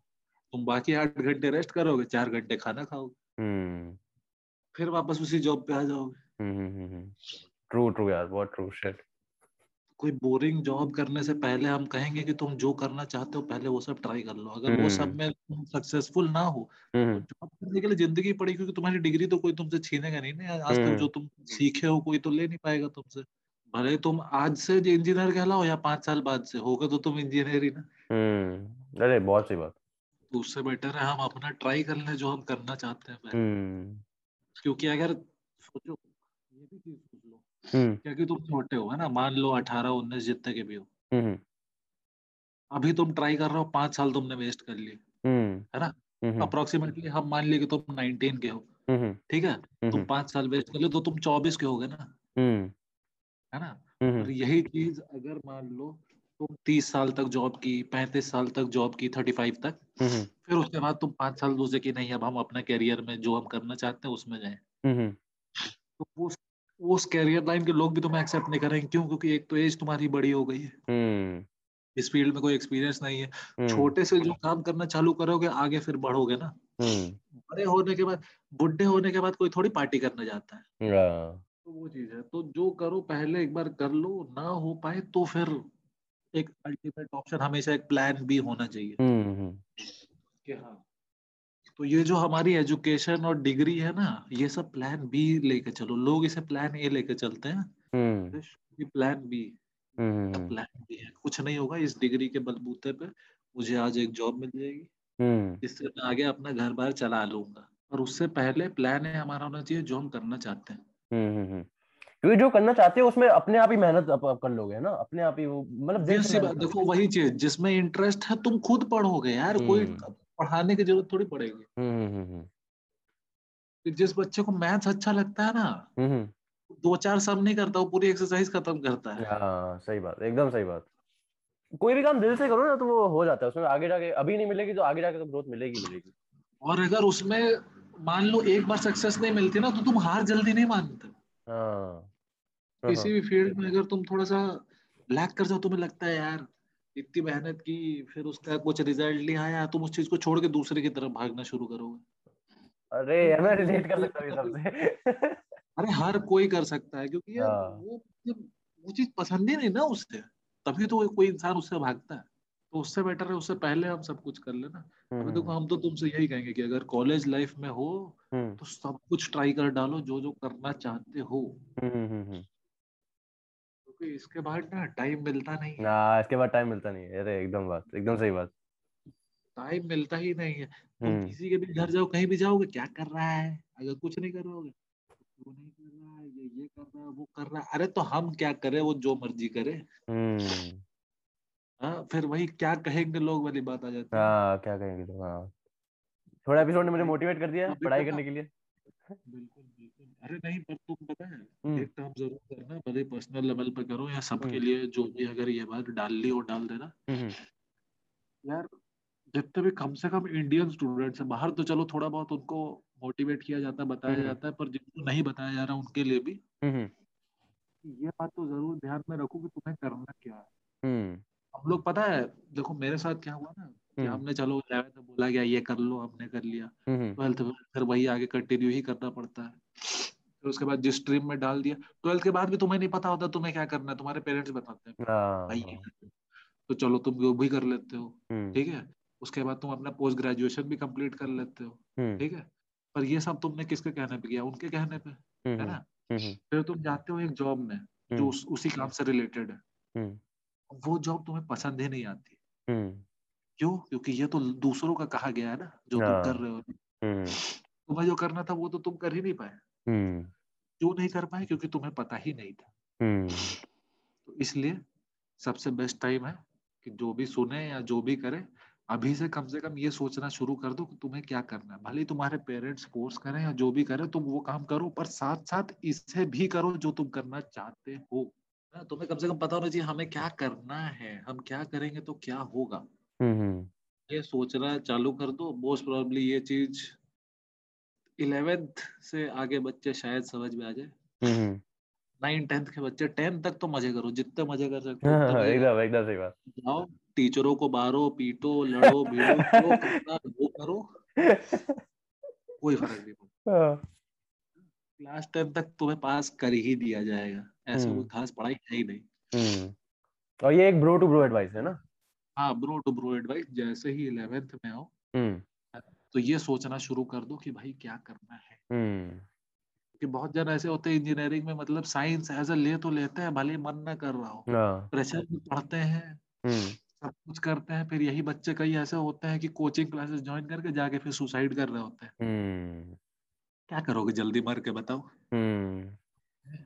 तुम बाकी आठ घंटे रेस्ट करोगे चार घंटे खाना खाओगे। फिर वापस उसी जॉब पे आ जाओगे। ट्रू ट्रू यार बहुत ट्रू शिट कोई बोरिंग जॉब करने से पहले हम कहेंगे कि तुम जो करना चाहते हो पहले वो सब ट्राई कर लो। अगर वो सब हम्म। में तुम सक्सेसफुल ना हो हम्म। जॉब करने के लिए ज़िंदगी पड़ी क्योंकि तुम्हारी डिग्री तो कोई तुमसे छीनेगा नहीं ना आज तक हम्म। जो तुम सीखे हो कोई तो ले नहीं पाएगा तुमसे। भले तुम आज से इंजीनियर कहलाओ या पाँच साल बाद से होगा तो तुम इंजीनियर ही ना। हम्म। अरे बहुत सही बात। तो उससे बेटर है हम अपना ट्राई कर लें जो हम करना चाहते हैं हम्म। क्योंकि अगर सोचो ये भी चीज़ हम्म क्योंकि तुम छोटे हो है ना? मान लो अठारह उन्नीस जितने के भी हो। हम्म अभी तुम ट्राई कर रहे हो पाँच साल तुमने वेस्ट कर लिए हम्म। है ना? हम्म अप्रोक्सीमेटली हम मान लिए कि तुम 19 के हो हम्म ठीक है? तुम हम्म। पाँच साल वेस्ट कर लो तो तुम 24 के हो गए ना? हम्म। है ना? हम्म और यही चीज़ अगर मान लो तुम 30 साल तक जॉब की 35 साल तक जॉब की 35 तक हम्म फिर उसके बाद तुम पाँच साल दूसरे की नहीं अब हम अपने करियर में जो हम करना चाहते हैं उसमें जाए। हम्म। तो वो उस कैरियर लाइन के लोग भी तुम्हें एक्सेप्ट नहीं करेंगे क्यों? क्योंकि एक तो एज तुम्हारी बड़ी हो गई है। हम्म। इस फ़ील्ड में कोई एक्सपीरियंस नहीं है। हम्म, छोटे से जो काम करना चालू करोगे आगे फिर बढ़ोगे ना। हम्म। बड़े होने के बाद बुढ़े होने के बाद कोई थोड़ी पार्टी करने जाता है। तो वो चीज़ है। तो जो करो पहले एक बार कर लो ना हो पाए तो फिर एक अल्टीमेट ऑप्शन हमेशा एक प्लान भी होना चाहिए। कि हाँ तो ये जो हमारी एजुकेशन और डिग्री है ना ये सब प्लान बी लेके चलो। लोग इसे प्लान ए लेके चलते हैं। Hmm. Plan B plan B है। कुछ नहीं होगा इस डिग्री के बलबूते पे। मुझे आज एक जॉब मिल जाएगी। हम्म। जिससे मैं आगे अपना घर बार चला लूँगा। और उससे पहले प्लान है हमारा होना चाहिए जो हम करना चाहते हैं। हम्म हम्म क्योंकि जो करना चाहते हो उसमें अपने आप ही मेहनत कर लोगे ना? अपने आप ही वो मतलब देखो वही चीज़ जिसमें इंटरेस्ट है तुम खुद पढ़ोगे यार कोई। पढ़ाने की ज़रूरत थोड़ी पड़ेगी। हम्म हम्म हम्म जिस बच्चे को मैथ्स अच्छा लगता है ना हम्म हम्म, दो चार सम नहीं करता वो पूरी एक्सरसाइज खत्म करता है। हाँ सही बात एकदम सही बात। कोई भी काम दिल से करो ना तो वो हो जाता है उसमें आगे जाके अभी नहीं मिलेगी तो आगे जाके तो ग्रोथ मिलेगी मिलेगी। और अगर उसमें मान लो एक बार सक्सेस नहीं मिलती ना तो तुम हार जल्दी नहीं मानते। हाँ। हाँ, किसी भी फ़ील्ड में अगर तुम थोड़ा सा लैक कर जाओ तुम्हें लगता है यार इतनी मेहनत की फिर उसका कुछ रिज़ल्ट नहीं आया तुम उस चीज़ को छोड़ के दूसरे की तरफ़ भागना शुरू करोगे। अरे मैं रिलेट कर सकता हूँ अरे हर कोई कर सकता है क्योंकि यार हाँ। वो वो चीज़ पसंद ही नहीं ना उससे तभी तो कोई इंसान उससे भागता है। तो उससे बेटर है उससे पहले हम सब कुछ कर लेना। अभी देखो हम तो तुमसे यही कहेंगे कि अगर कॉलेज लाइफ में हो हम्म। तो सब कुछ ट्राई कर डालो जो जो करना चाहते हो। हम्म हम्म हम्म। क्योंकि इसके बाद ना टाइम मिलता नहीं ना इसके बाद टाइम मिलता नहीं अरे एकदम बात एकदम सही बात। टाइम मिलता ही नहीं है। तुम हम्म। किसी के भी घर जाओ कहीं भी जाओगे क्या कर रहा है? अगर कुछ नहीं करोगे वो नहीं कर रहा है ये ये कर रहा है वो कर रहा है। अरे तो हम क्या करें? वो जो मर्ज़ी करे। हम्म। हाँ फिर वही क्या कहेंगे लोग वाली बात आ जाती है। हाँ क्या कहेंगे? तो हाँ। थोड़ा एपिसोड ने मुझे मोटिवेट कर दिया पढ़ाई करने के लिए। बिल्कुल। अरे नहीं पर तुम पता है हम्म। एक काम ज़रूर करना भले पर्सनल लेवल पे करो या सबके हम्म। लिए जो भी अगर ये बात डाल ली हो डाल देना। हम्म। यार जितने भी कम से कम इंडियन स्टूडेंट्स हैं बाहर तो चलो थोड़ा बहुत उनको मोटिवेट किया जाता है बताया। जाता है पर जिनको नहीं बताया जा रहा उनके लिए भी ये बात तो ज़रूर ध्यान में रखो कि तुम्हें करना क्या है। हम लोग पता है देखो मेरे साथ क्या हुआ ना कि हम्म। हमने चलो इलेवेंथ में बोला गया ये कर लो हमने कर लिया। हम्म ट्वेल्थ में फिर वही आगे कंटिन्यू ही करना पड़ता है। फिर उसके बाद जिस स्ट्रीम में डाल दिया ट्वेल्थ के बाद भी तुम्हें नहीं पता होता तुम्हें क्या करना है तुम्हारे पेरेंट्स बताते हैं। हाँ। भाई करना तो चलो तुम वो भी कर लेते हो हम्म। ठीक है? उसके बाद तुम अपना पोस्ट ग्रेजुएशन भी कंप्लीट कर लेते हो हम्म। ठीक है? पर ये सब तुमने किसके कहने पे किया? उनके कहने पे है हम्म ना? हम्म फिर तुम जाते हो एक जॉब में जो हम्म। उस, उसी काम से रिलेटेड है। हम्म। वो जॉब तुम्हें पसंद ही नहीं आती। हम्म। क्यों? क्योंकि ये तो दूसरों का कहा गया है ना जो तुम हाँ। कर रहे हो। हम्म। तुम्हें जो करना था वो तो तुम कर ही नहीं पाए। हम्म। क्यों नहीं कर पाए? क्योंकि तुम्हें पता ही नहीं था। हम्म। तो इसलिए सबसे बेस्ट टाइम है कि जो भी सुने या जो भी करे अभी से कम से कम ये सोचना शुरू कर दो कि तुम्हें क्या करना है। भले ही तुम्हारे पेरेंट्स फोर्स करें या जो भी करें तुम वो काम करो पर साथ साथ इसे भी करो जो तुम करना चाहते हो। ना, तुम्हें कम से कम पता होना चाहिए हमें क्या करना है हम क्या करेंगे तो क्या होगा। हम्म ये सोचना चालू कर दो। मोस्ट प्रोबेबली ये चीज़ इलेवेंथ से आगे बच्चे शायद समझ में आ जाए। हम्म नाइन टेंथ के बच्चे टेंथ तक तो मज़े करो जितने मज़े कर सकते हो हाँ। एकदम एकदम सही बात। जाओ टीचरों को मारो पीटो लड़ो भिड़ो वो करो। कोई फ़र्क नहीं पड़ता। हाँ, क्लास टेंथ तक तुम्हें पास कर ही दिया जाएगा। ऐसे कोई हम्म। खास पढ़ाई है ही नहीं। हम्म। और ये एक ब्रो टू ब्रो एडवाइस है ना? हाँ ब्रो टू ब्रो एडवाइस जैसे ही इलेवेंथ में आओ हम्म। तो ये सोचना शुरू कर दो कि भाई क्या करना है। हम्म। कि बहुत जन ऐसे होते हैं इंजीनियरिंग में मतलब साइंस एज अ ले तो लेते हैं भले मन ना कर रहा हो। हाँ। प्रेशर में पढ़ते हैं हम्म। सब कुछ करते हैं फिर यही बच्चे कई ऐसे होते हैं कि कोचिंग क्लासेस ज्वाइन करके जाके फिर सुसाइड कर रहे होते हैं। क्या करोगे? जल्दी मर के बताओ।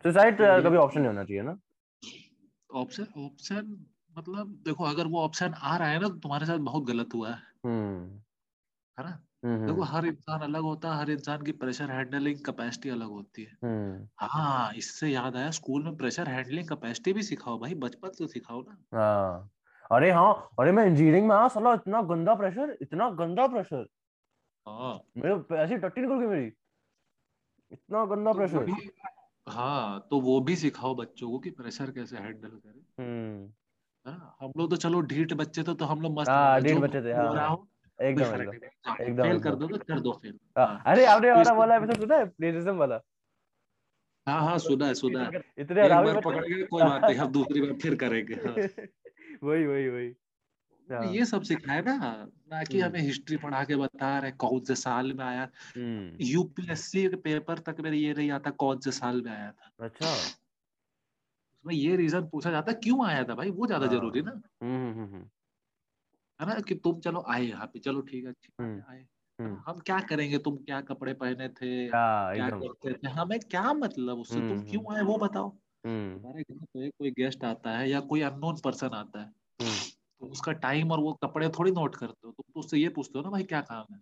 सुसाइड तो कभी ऑप्शन नहीं होना चाहिए ना? ऑप्शन ऑप्शन मतलब देखो अगर वो ऑप्शन आ रहा है ना तो तुम्हारे साथ बहुत गलत हुआ है। हम्म। है ना? हम्म। देखो हर इंसान अलग होता है हर इंसान की प्रेशर हैंडलिंग कैपेसिटी अलग होती है। हम्म। हाँ इससे याद आया स्कूल में प्रेशर हैंडलिंग कैपेसिटी भी सिखाओ भाई बचपन से सिखाओ ना। हाँ। अरे हाँ अरे मैं इंजीनियरिंग में आया साला इतना गंदा प्रेशर इतना गंदा प्रेशर हाँ। मेरे ऐसी टट्टी निकल गई मेरी। इतना गंदा तो प्रेशर हाँ तो वो भी सिखाओ बच्चों को कि प्रेशर कैसे हैंडल करें। हम लोग तो चलो ढीठ बच्चे थे तो हम लोग मस्त हाँ ढीठ बच्चे थे हाँ एकदम एकदम फेल कर दो तो कर दो फेल अरे आपने वाला एपिसोड सुना है? प्लेजिज्म वाला? हाँ हाँ सुना है सुना है। इतने एक हरामी बार पकड़ गए कोई बात नहीं हम दूसरी बार फिर करेंगे हाँ। वही वही वही। तो ये सब सिखाए ना ना कि हम्म। हमें हिस्ट्री पढ़ा के बता रहे कौन से साल में आया। हम्म। यूपीएससी के पेपर तक मेरे ये नहीं आता कौन से साल में आया था। अच्छा। उसमें ये रीजन पूछा जाता क्यों आया था भाई? वो ज़्यादा हाँ। ज़रूरी ना। हम्म हम्म हम्म है ना कि तुम चलो आए यहाँ पे चलो ठीक है है आए। है? हम्म। हम क्या करेंगे? तुम क्या कपड़े पहने थे? हाँ क्या करते थे? हमें क्या मतलब उससे? तुम क्यों आए वो बताओ। तुम्हारे घर पे कोई गेस्ट आता है या कोई अननोन पर्सन आता है तो उसका टाइम और वो कपड़े थोड़ी नोट करते हो। तुम तो उससे ये पूछते हो ना भाई क्या काम है?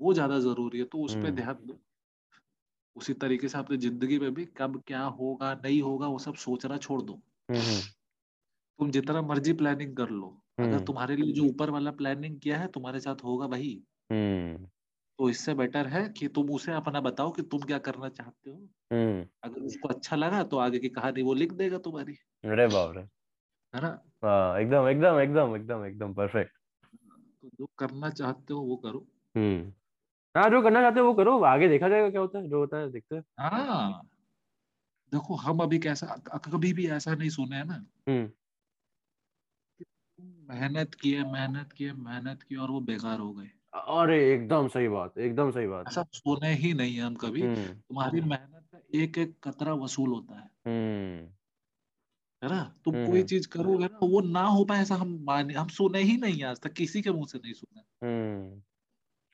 वो ज़्यादा ज़रूरी है तो उस पर ध्यान दो। उसी तरीके से अपनी ज़िंदगी में भी कब क्या होगा नहीं होगा वो सब सोचना छोड़ दो। तुम जितना मर्ज़ी प्लानिंग कर लो अगर तुम्हारे लिए जो ऊपर वाला प्लानिंग किया है तुम्हारे साथ होगा भाई हम्म तो इससे बेटर है कि तुम उसे अपना बताओ कि तुम क्या करना चाहते हो। हम्म अगर उसको अच्छा लगा तो आगे की कहानी वो लिख देगा तुम्हारी। अरे बाप रे। है ना? हाँ एकदम एकदम एकदम एकदम एकदम परफेक्ट तो जो करना चाहते हो वो करो। हाँ जो करना चाहते हो वो करो आगे देखा जाएगा क्या होता है जो होता है देखते हैं। हाँ देखो हम अभी कैसा कभी भी ऐसा नहीं सुने है ना। हम्म। मेहनत किए मेहनत किए मेहनत की और वो बेकार हो गए। अरे एकदम सही बात एकदम सही बात। ऐसा सुने ही नहीं है हम कभी। हम्म। तुम्हारी मेहनत का एक एक कतरा वसूल होता है। हम्म। है ना? तुम हम्म कोई हम्म। चीज़ करोगे ना वो ना हो पाए ऐसा हम माने हम सुने ही नहीं आज तक किसी के मुँह से नहीं सुने।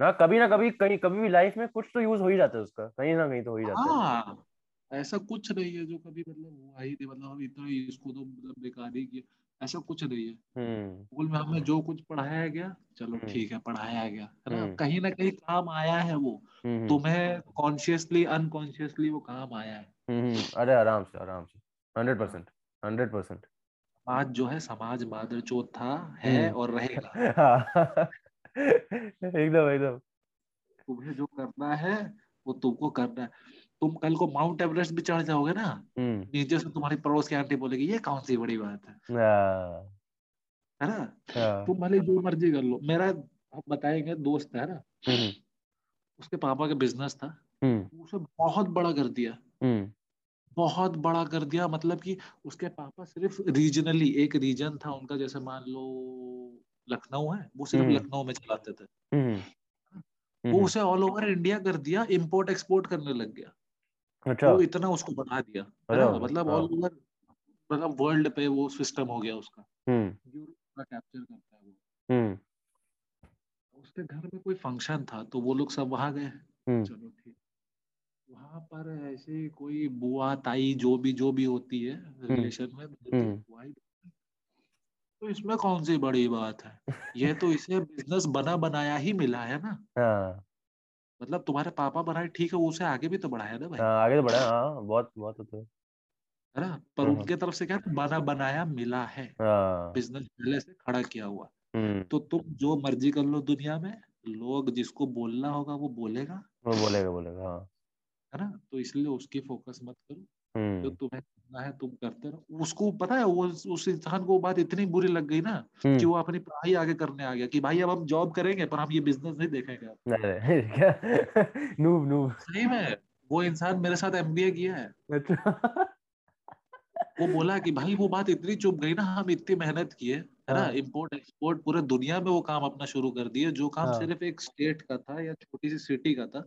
हम्म हाँ कभी ना कभी कहीं कभी भी लाइफ में कुछ तो यूज़ हो ही जाता है उसका कहीं ना कहीं तो हो ही जाता है। हाँ ऐसा कुछ नहीं है जो कभी मतलब हुआ ही नहीं मतलब हम इतना इसको तो मतलब बेकार ही किया ऐसा कुछ नहीं है। हम्म। स्कूल में हमें जो कुछ पढ़ाया गया चलो हम्म। ठीक है पढ़ाया गया है ना? हम्म। कहीं ना कहीं काम आया है वो तुम्हें कॉन्शियसली अनकॉन्शियसली वो काम आया है। हम्म अरे आराम से आराम से हंड्रेड परसेंट हंड्रेड परसेंट आज जो है समाज मादर मादरचोद था है और रहेगा। हाँ। एकदम एकदम। तुम्हें जो करना है वो तुमको करना है। तुम कल को माउंट एवरेस्ट भी चढ़ जाओगे ना हम्म। नीचे से तुम्हारी पड़ोस की आंटी बोलेगी ये कौन सी बड़ी बात है? हाँ ना? तुम भले जो मर्ज़ी कर लो। मेरा हम बताएँगे दोस्त है ना? हम्म। उसके पापा का बिज़नेस था। हम्म। उसे बहुत बड़ा कर दिया। बहुत बड़ा कर दिया। मतलब कि उसके पापा सिर्फ़ रीजनली एक रीजन था उनका जैसे मान लो लखनऊ है वो सिर्फ़ हम्म। लखनऊ में चलाते थे। हम्म। वो हम्म। उसे ऑल ओवर इंडिया कर दिया इंपोर्ट एक्सपोर्ट करने लग गया। अच्छा। वो इतना उसको बढ़ा दिया। मतलब ऑल ओवर मतलब वर्ल्ड पे वो सिस्टम हो गया उसका। यूरोप का कैप्चर करता है वो। उसके घर में कोई फ़ंक्शन था तो वो लोग सब वहाँ गए। चलो ठीक। वहाँ पर ऐसे कोई बुआ ताई जो भी जो भी होती है रिलेशन में ही तो इसमें कौन सी बड़ी बात है? ये तो इसे बिज़नेस बना बनाया ही मिला है ना। हाँ। मतलब तुम्हारे पापा बनाए ठीक है उसे आगे भी तो बढ़ाया ना भाई। हाँ आगे तो बढ़ा है, हाँ बहुत बहुत होता है। है ना? पर हम्म। उनके तरफ़ से क्या बना बनाया मिला है। हाँ। बिज़नेस पहले से खड़ा किया हुआ। हम्म। तो तुम जो मर्ज़ी कर लो दुनिया में लोग जिसको बोलना होगा वो बोलेगा। वो बोलेगा बोलेगा हाँ। है ना? तो इसलिए उसकी फोकस मत करो। जो हम्म। तुम्हें करना है तुम करते रहो। उसको पता है वो उस इंसान को बात इतनी बुरी लग गई ना कि हम्म। वो अपनी पढ़ाई आगे करने आ गया कि भाई अब हम जॉब करेंगे पर हम ये बिज़नेस नहीं देखेंगे नूब नूब सही में वो इंसान मेरे साथ एमबीए किया है। अच्छा। वो बोला कि भाई वो बात इतनी चुप गई ना हम इतनी मेहनत किए है ना हाँ। इम्पोर्ट एक्सपोर्ट पूरे दुनिया में वो काम अपना शुरू कर दिए। जो काम हाँ। सिर्फ़ एक स्टेट का था या छोटी सी सिटी का था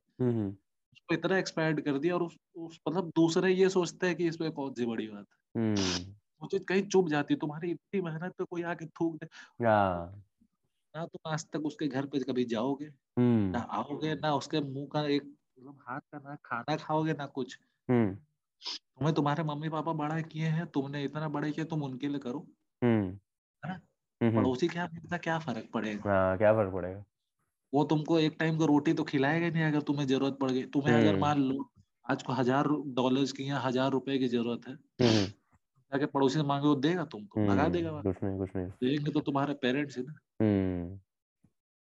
उसको इतना एक्सपायर्ड कर दिया और उस, उस मतलब दूसरे ये सोचते हैं कि इसमें कौन सी बड़ी बात है। हम्म। वो चीज़ कहीं चुप जाती तुम्हारी इतनी मेहनत पे कोई आके थूक दे। हाँ। ना तुम आज तक उसके घर पे कभी जाओगे ना हम्म आओगे ना उसके मुँह का एक मतलब हाथ का ना खाना खाओगे ना कुछ। हम्म। तुम्हें तुम्हारे मम्मी पापा बड़ा किए हैं तुमने इतना बड़े किए तुम उनके लिए करो। है ना? पड़ोसी क्या मिलता क्या फ़र्क पड़ेगा? हाँ क्या फ़र्क पड़ेगा? वो तुमको एक टाइम का रोटी तो खिलाएगा नहीं अगर तुम्हें ज़रूरत पड़ गई। तुम्हें अगर हम्म। मान लो आज को हज़ार डॉलर्स की या हज़ार रुपए की ज़रूरत है हम्म। जाके पड़ोसी से मांगे वो देगा तुमको भगा देगा हम्म कुछ नहीं कुछ नहीं। देंगे तो तुम्हारे पेरेंट्स है ना। हम्म।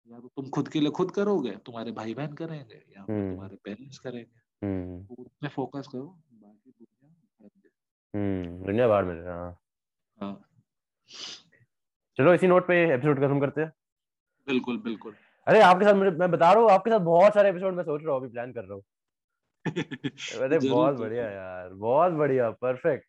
या तो तुम खुद के लिए खुद करोगे तुम्हारे भाई बहन करेंगे या फिर तुम्हारे पेरेंट्स करेंगे। तो उसमें फोकस करो बाकी दुनिया दुनिया बाहर में हाँ। हाँ। चलो इसी नोट पे एपिसोड खत्म करते हैं। बिल्कुल बिल्कुल। अरे आपके साथ मुझे मैं बता रहा हूँ आपके साथ बहुत सारे एपिसोड मैं सोच रहा हूँ अभी प्लान कर रहा हूँ। अरे बहुत बढ़िया यार बहुत बढ़िया परफेक्ट